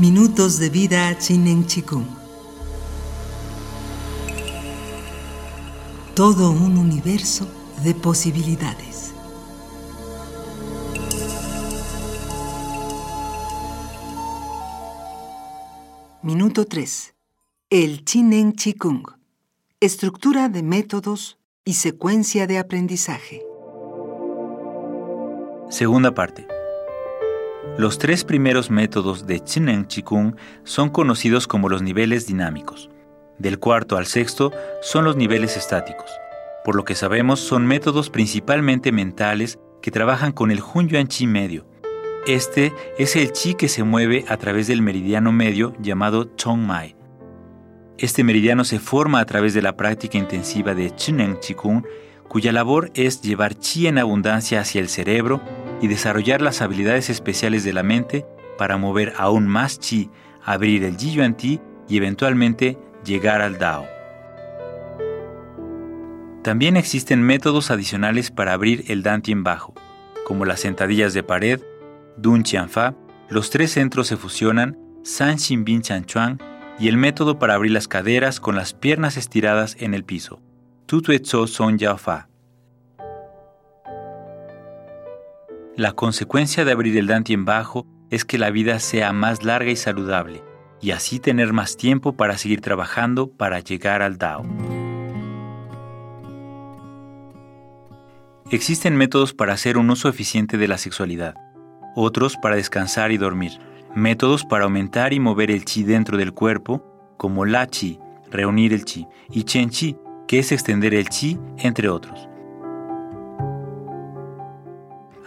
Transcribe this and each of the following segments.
Minutos de vida Chinen Chikung. Todo un universo de posibilidades. Minuto 3. El Chinen Chikung. Estructura de métodos y secuencia de aprendizaje. Segunda parte. Los tres primeros métodos de Chinen Chikung son conocidos como los niveles dinámicos. Del cuarto al sexto son los niveles estáticos. Por lo que sabemos, son métodos principalmente mentales que trabajan con el Hunyuan Chi medio. Este es el chi que se mueve a través del meridiano medio llamado Mai. Este meridiano se forma a través de la práctica intensiva de Chinen Chikung, cuya labor es llevar chi en abundancia hacia el cerebro y desarrollar las habilidades especiales de la mente para mover aún más chi, abrir el Ji Yuan Ti y eventualmente llegar al Dao. También existen métodos adicionales para abrir el Dantien bajo, como las sentadillas de pared, Dun Fa, los tres centros se fusionan, San Xin Bin Chan Chuan, y el método para abrir las caderas con las piernas estiradas en el piso, Tu Tso Son Yao Fa. La consecuencia de abrir el Dantien bajo es que la vida sea más larga y saludable, y así tener más tiempo para seguir trabajando para llegar al Dao. Existen métodos para hacer un uso eficiente de la sexualidad, otros para descansar y dormir, métodos para aumentar y mover el chi dentro del cuerpo, como la chi, reunir el chi, y chen chi, que es extender el chi, entre otros.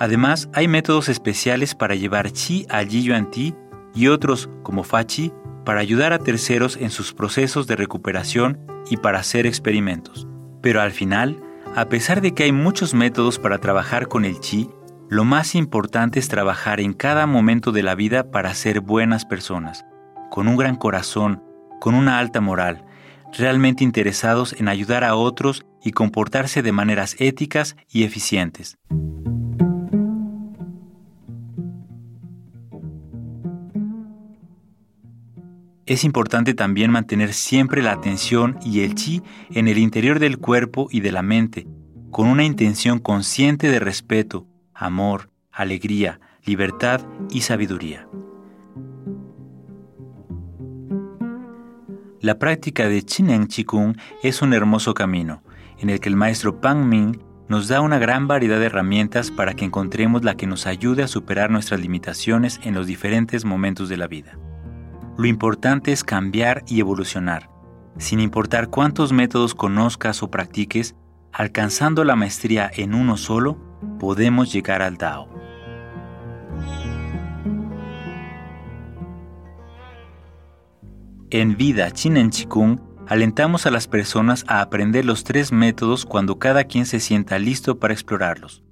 Además, hay métodos especiales para llevar chi al Yi Yuan Ti y otros, como Fa Chi, para ayudar a terceros en sus procesos de recuperación y para hacer experimentos. Pero al final, a pesar de que hay muchos métodos para trabajar con el chi, lo más importante es trabajar en cada momento de la vida para ser buenas personas, con un gran corazón, con una alta moral, realmente interesados en ayudar a otros y comportarse de maneras éticas y eficientes. Es importante también mantener siempre la atención y el chi en el interior del cuerpo y de la mente, con una intención consciente de respeto, amor, alegría, libertad y sabiduría. La práctica de Chinen Chikung es un hermoso camino, en el que el maestro Pang Ming nos da una gran variedad de herramientas para que encontremos la que nos ayude a superar nuestras limitaciones en los diferentes momentos de la vida. Lo importante es cambiar y evolucionar, sin importar cuántos métodos conozcas o practiques, alcanzando la maestría en uno solo, podemos llegar al Dao. En Vida Chinen Chikung, alentamos a las personas a aprender los tres métodos cuando cada quien se sienta listo para explorarlos.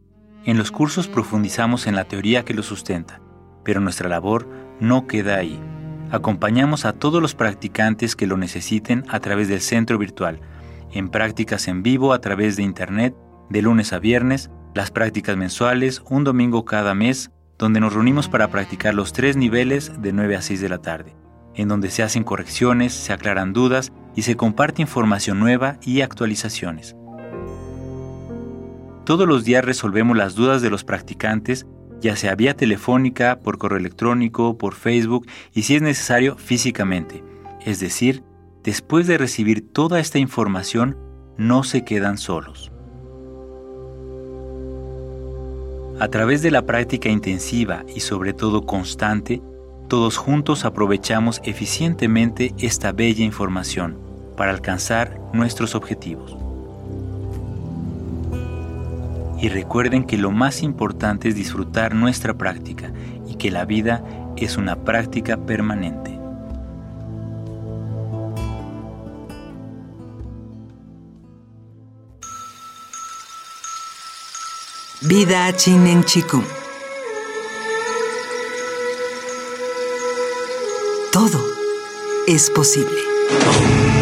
En los cursos profundizamos en la teoría que los sustenta, pero nuestra labor no queda ahí acompañamos a todos los practicantes que lo necesiten a través del centro virtual, en prácticas en vivo a través de Internet, de lunes a viernes, las prácticas mensuales, un domingo cada mes, donde nos reunimos para practicar los tres niveles de 9 a 6 de la tarde, en donde se hacen correcciones, se aclaran dudas y se comparte información nueva y actualizaciones. Todos los días resolvemos las dudas de los practicantes ya sea vía telefónica, por correo electrónico, por Facebook y si es necesario físicamente. Es decir, después de recibir toda esta información, no se quedan solos. A través de la práctica intensiva y sobre todo constante, todos juntos aprovechamos eficientemente esta bella información para alcanzar nuestros objetivos. Y recuerden que lo más importante es disfrutar nuestra práctica y que la vida es una práctica permanente. Vida Chinen Chikung. Todo es posible.